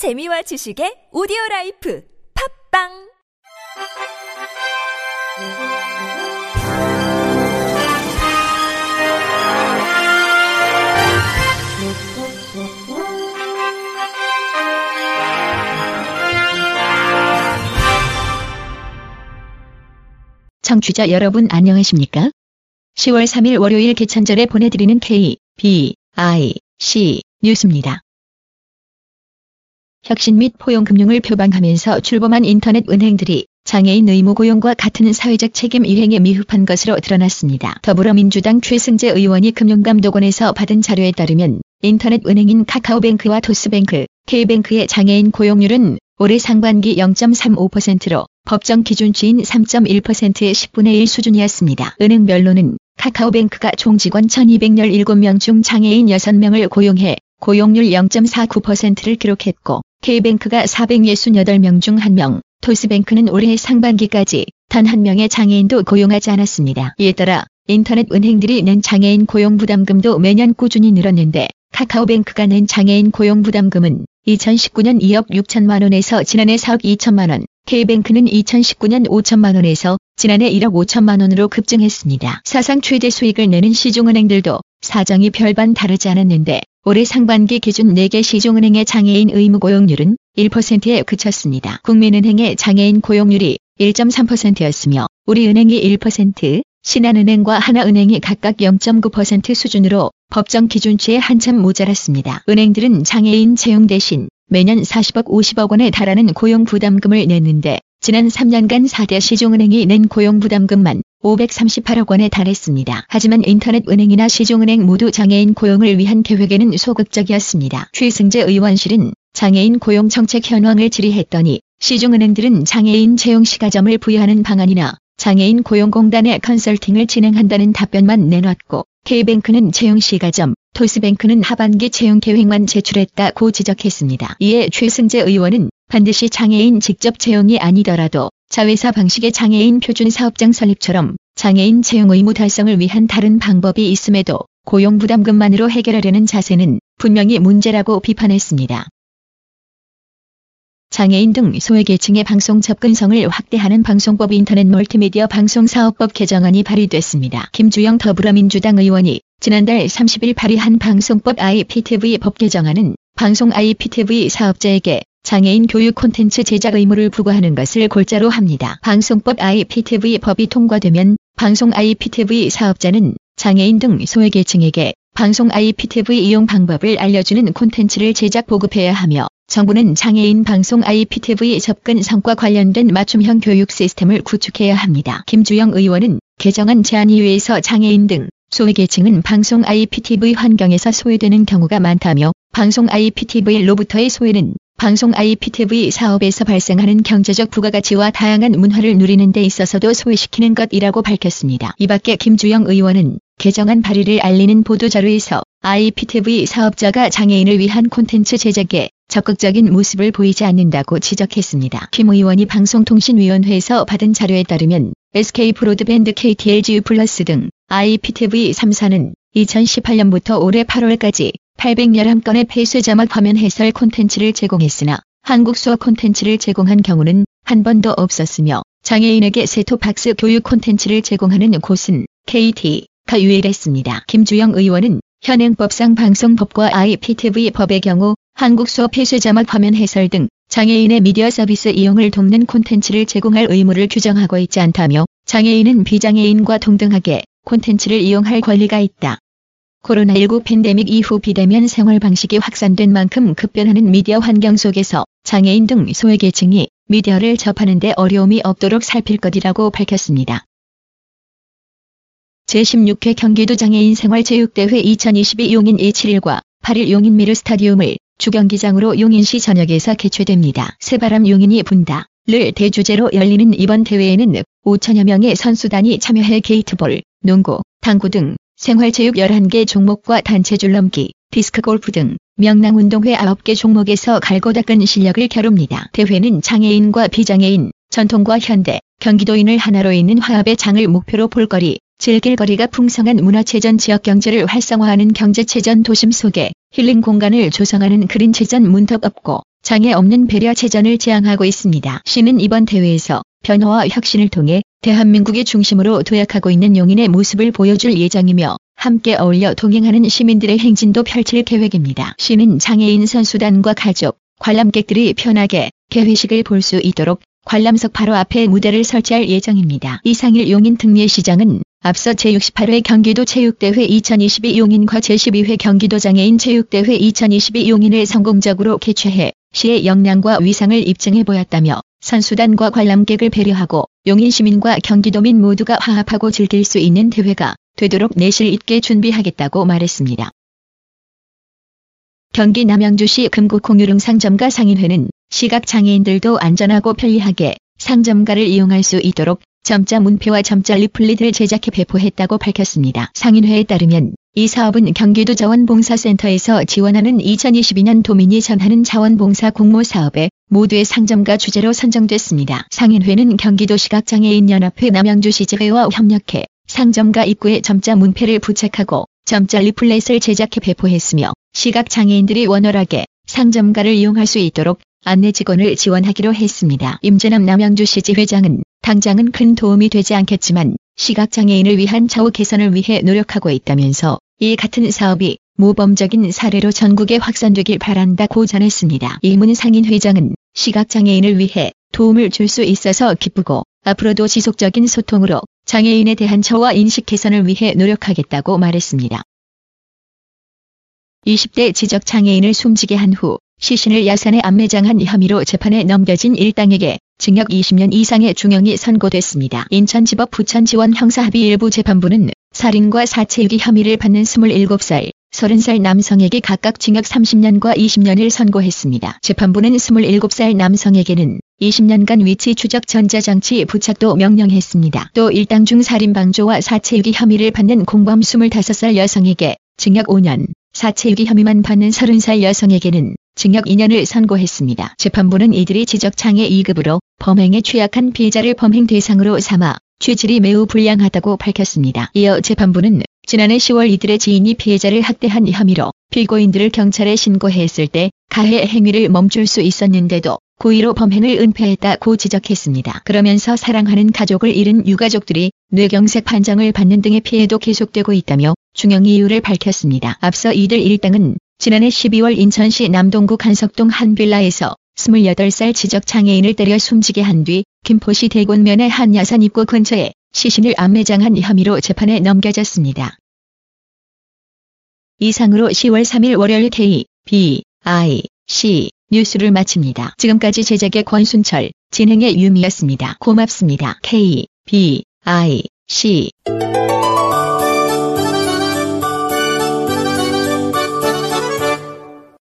재미와 지식의 오디오 라이프 팝빵 청취자 여러분 안녕하십니까? 10월 3일 월요일 개천절에 보내드리는 K, B, I, C 뉴스입니다. 혁신 및 포용금융을 표방하면서 출범한 인터넷 은행들이 장애인 의무 고용과 같은 사회적 책임 이행에 미흡한 것으로 드러났습니다. 더불어민주당 최승재 의원이 금융감독원에서 받은 자료에 따르면 인터넷 은행인 카카오뱅크와 토스뱅크, K뱅크의 장애인 고용률은 올해 상반기 0.35%로 법정 기준치인 3.1%의 10분의 1 수준이었습니다. 은행별로는 카카오뱅크가 총 직원 1217명 중 장애인 6명을 고용해 고용률 0.49%를 기록했고 K뱅크가 468명 중 1명, 토스뱅크는 올해 상반기까지 단한 명의 장애인도 고용하지 않았습니다. 이에 따라 인터넷 은행들이 낸 장애인 고용 부담금도 매년 꾸준히 늘었는데 카카오뱅크가 낸 장애인 고용 부담금은 2019년 2억 6천만 원에서 지난해 4억 2천만 원, K뱅크는 2019년 5천만 원에서 지난해 1억 5천만 원으로 급증했습니다. 사상 최대 수익을 내는 시중은행들도 사정이 별반 다르지 않았는데 올해 상반기 기준 4개 시중은행의 장애인 의무 고용률은 1%에 그쳤습니다. 국민은행의 장애인 고용률이 1.3%였으며 우리은행이 1%, 신한은행과 하나은행이 각각 0.9% 수준으로 법정 기준치에 한참 모자랐습니다. 은행들은 장애인 채용 대신 매년 40억 50억 원에 달하는 고용 부담금을 냈는데 지난 3년간 4대 시중은행이 낸 고용 부담금만 538억 원에 달했습니다. 하지만 인터넷 은행이나 시중은행 모두 장애인 고용을 위한 계획에는 소극적이었습니다. 최승재 의원실은 장애인 고용 정책 현황을 질의했더니 시중은행들은 장애인 채용 시가점을 부여하는 방안이나 장애인 고용공단의 컨설팅을 진행한다는 답변만 내놨고 K뱅크는 채용 시가점, 토스뱅크는 하반기 채용 계획만 제출했다고 지적했습니다. 이에 최승재 의원은 반드시 장애인 직접 채용이 아니더라도 자회사 방식의 장애인 표준 사업장 설립처럼 장애인 채용 의무 달성을 위한 다른 방법이 있음에도 고용 부담금만으로 해결하려는 자세는 분명히 문제라고 비판했습니다. 장애인 등 소외계층의 방송 접근성을 확대하는 방송법 인터넷 멀티미디어 방송사업법 개정안이 발의됐습니다. 김주영 더불어민주당 의원이 지난달 30일 발의한 방송법 IPTV 법 개정안은 방송 IPTV 사업자에게 장애인 교육 콘텐츠 제작 의무를 부과하는 것을 골자로 합니다. 방송법 IPTV 법이 통과되면 방송 IPTV 사업자는 장애인 등 소외계층에게 방송 IPTV 이용 방법을 알려주는 콘텐츠를 제작 보급해야 하며 정부는 장애인 방송 IPTV 접근 성과 관련된 맞춤형 교육 시스템을 구축해야 합니다. 김주영 의원은 개정안 제안 이외에서 장애인 등 소외계층은 방송 IPTV 환경에서 소외되는 경우가 많다며 방송 IPTV로부터의 소외는 방송 IPTV 사업에서 발생하는 경제적 부가가치와 다양한 문화를 누리는 데 있어서도 소외시키는 것이라고 밝혔습니다. 이 밖에 김주영 의원은 개정안 발의를 알리는 보도자료에서 IPTV 사업자가 장애인을 위한 콘텐츠 제작에 적극적인 모습을 보이지 않는다고 지적했습니다. 김 의원이 방송통신위원회에서 받은 자료에 따르면 SK 브로드밴드 KTLGU 플러스 등 IPTV 3사는 2018년부터 올해 8월까지 811건의 폐쇄 자막 화면 해설 콘텐츠를 제공했으나 한국 수어 콘텐츠를 제공한 경우는 한 번도 없었으며 장애인에게 세토박스 교육 콘텐츠를 제공하는 곳은 KT가 유일했습니다. 김주영 의원은 현행법상 방송법과 IPTV 법의 경우 한국 수어 폐쇄 자막 화면 해설 등 장애인의 미디어 서비스 이용을 돕는 콘텐츠를 제공할 의무를 규정하고 있지 않다며 장애인은 비장애인과 동등하게 콘텐츠를 이용할 권리가 있다. 코로나19 팬데믹 이후 비대면 생활 방식이 확산된 만큼 급변하는 미디어 환경 속에서 장애인 등 소외계층이 미디어를 접하는 데 어려움이 없도록 살필 것이라고 밝혔습니다. 제16회 경기도 장애인 생활체육대회 2022 용인 27일과 8일 용인 미르 스타디움을 주경기장으로 용인시 전역에서 개최됩니다. 새바람 용인이 분다 를 대주제로 열리는 이번 대회에는 5천여 명의 선수단이 참여해 게이트볼, 농구, 당구 등 생활체육 11개 종목과 단체 줄넘기, 디스크 골프 등 명랑운동회 9개 종목에서 갈고 닦은 실력을 겨룹니다. 대회는 장애인과 비장애인, 전통과 현대, 경기도인을 하나로 잇는 화합의 장을 목표로 볼거리, 즐길 거리가 풍성한 문화체전 지역 경제를 활성화하는 경제체전 도심 속에 힐링 공간을 조성하는 그린체전 문턱 없고 장애 없는 배려 체전을 제안하고 있습니다. 시는 이번 대회에서 변화와 혁신을 통해 대한민국의 중심으로 도약하고 있는 용인의 모습을 보여줄 예정이며 함께 어울려 동행하는 시민들의 행진도 펼칠 계획입니다. 시는 장애인 선수단과 가족, 관람객들이 편하게 개회식을 볼 수 있도록 관람석 바로 앞에 무대를 설치할 예정입니다. 이상일 용인 특례시장은 앞서 제68회 경기도 체육대회 2022 용인과 제12회 경기도 장애인 체육대회 2022 용인을 성공적으로 개최해 시의 역량과 위상을 입증해 보였다며 선수단과 관람객을 배려하고 용인 시민과 경기도민 모두가 화합하고 즐길 수 있는 대회가 되도록 내실 있게 준비하겠다고 말했습니다. 경기 남양주시 금곡공유릉 상점가 상인회는 시각장애인들도 안전하고 편리하게 상점가를 이용할 수 있도록 점자 문표와 점자 리플릿을 제작해 배포했다고 밝혔습니다. 상인회에 따르면 이 사업은 경기도 자원봉사센터에서 지원하는 2022년 도민이 전하는 자원봉사 공모 사업에 모두의 상점가 주제로 선정됐습니다. 상인회는 경기도 시각장애인연합회 남양주시지회와 협력해 상점가 입구에 점자 문패를 부착하고 점자 리플렛을 제작해 배포했으며 시각장애인들이 원활하게 상점가를 이용할 수 있도록 안내 직원을 지원하기로 했습니다. 임재남 남양주시지 회장은 당장은 큰 도움이 되지 않겠지만 시각장애인을 위한 좌우 개선을 위해 노력하고 있다면서 이 같은 사업이 모범적인 사례로 전국에 확산되길 바란다고 전했습니다. 이문 상인 회장은 시각장애인을 위해 도움을 줄 수 있어서 기쁘고 앞으로도 지속적인 소통으로 장애인에 대한 처와 인식 개선을 위해 노력하겠다고 말했습니다. 20대 지적 장애인을 숨지게 한 후 시신을 야산에 안매장한 혐의로 재판에 넘겨진 일당에게 징역 20년 이상의 중형이 선고됐습니다. 인천지법 부천지원 형사합의 일부 재판부는 살인과 사체유기 혐의를 받는 27살, 30살 남성에게 각각 징역 30년과 20년을 선고했습니다. 재판부는 27살 남성에게는 20년간 위치 추적 전자장치 부착도 명령했습니다. 또 일당 중 살인방조와 사체유기 혐의를 받는 공범 25살 여성에게 징역 5년, 사체유기 혐의만 받는 30살 여성에게는 징역 2년을 선고했습니다. 재판부는 이들이 지적장애 2급으로 범행에 취약한 피해자를 범행 대상으로 삼아 취질이 매우 불량하다고 밝혔습니다. 이어 재판부는 지난해 10월 이들의 지인이 피해자를 학대한 혐의로 피고인들을 경찰에 신고했을 때 가해 행위를 멈출 수 있었는데도 고의로 범행을 은폐했다고 지적했습니다. 그러면서 사랑하는 가족을 잃은 유가족들이 뇌경색 판정을 받는 등의 피해도 계속되고 있다며 중형 이유를 밝혔습니다. 앞서 이들 일당은 지난해 12월 인천시 남동구 간석동 한 빌라에서 28살 지적장애인을 때려 숨지게 한 뒤 김포시 대곤면의 한 야산 입구 근처에 시신을 안매장한 혐의로 재판에 넘겨졌습니다. 이상으로 10월 3일 월요일 K, B, I, C 뉴스를 마칩니다. 지금까지 제작의 권순철, 진행의 유미였습니다. 고맙습니다. K, B, I, C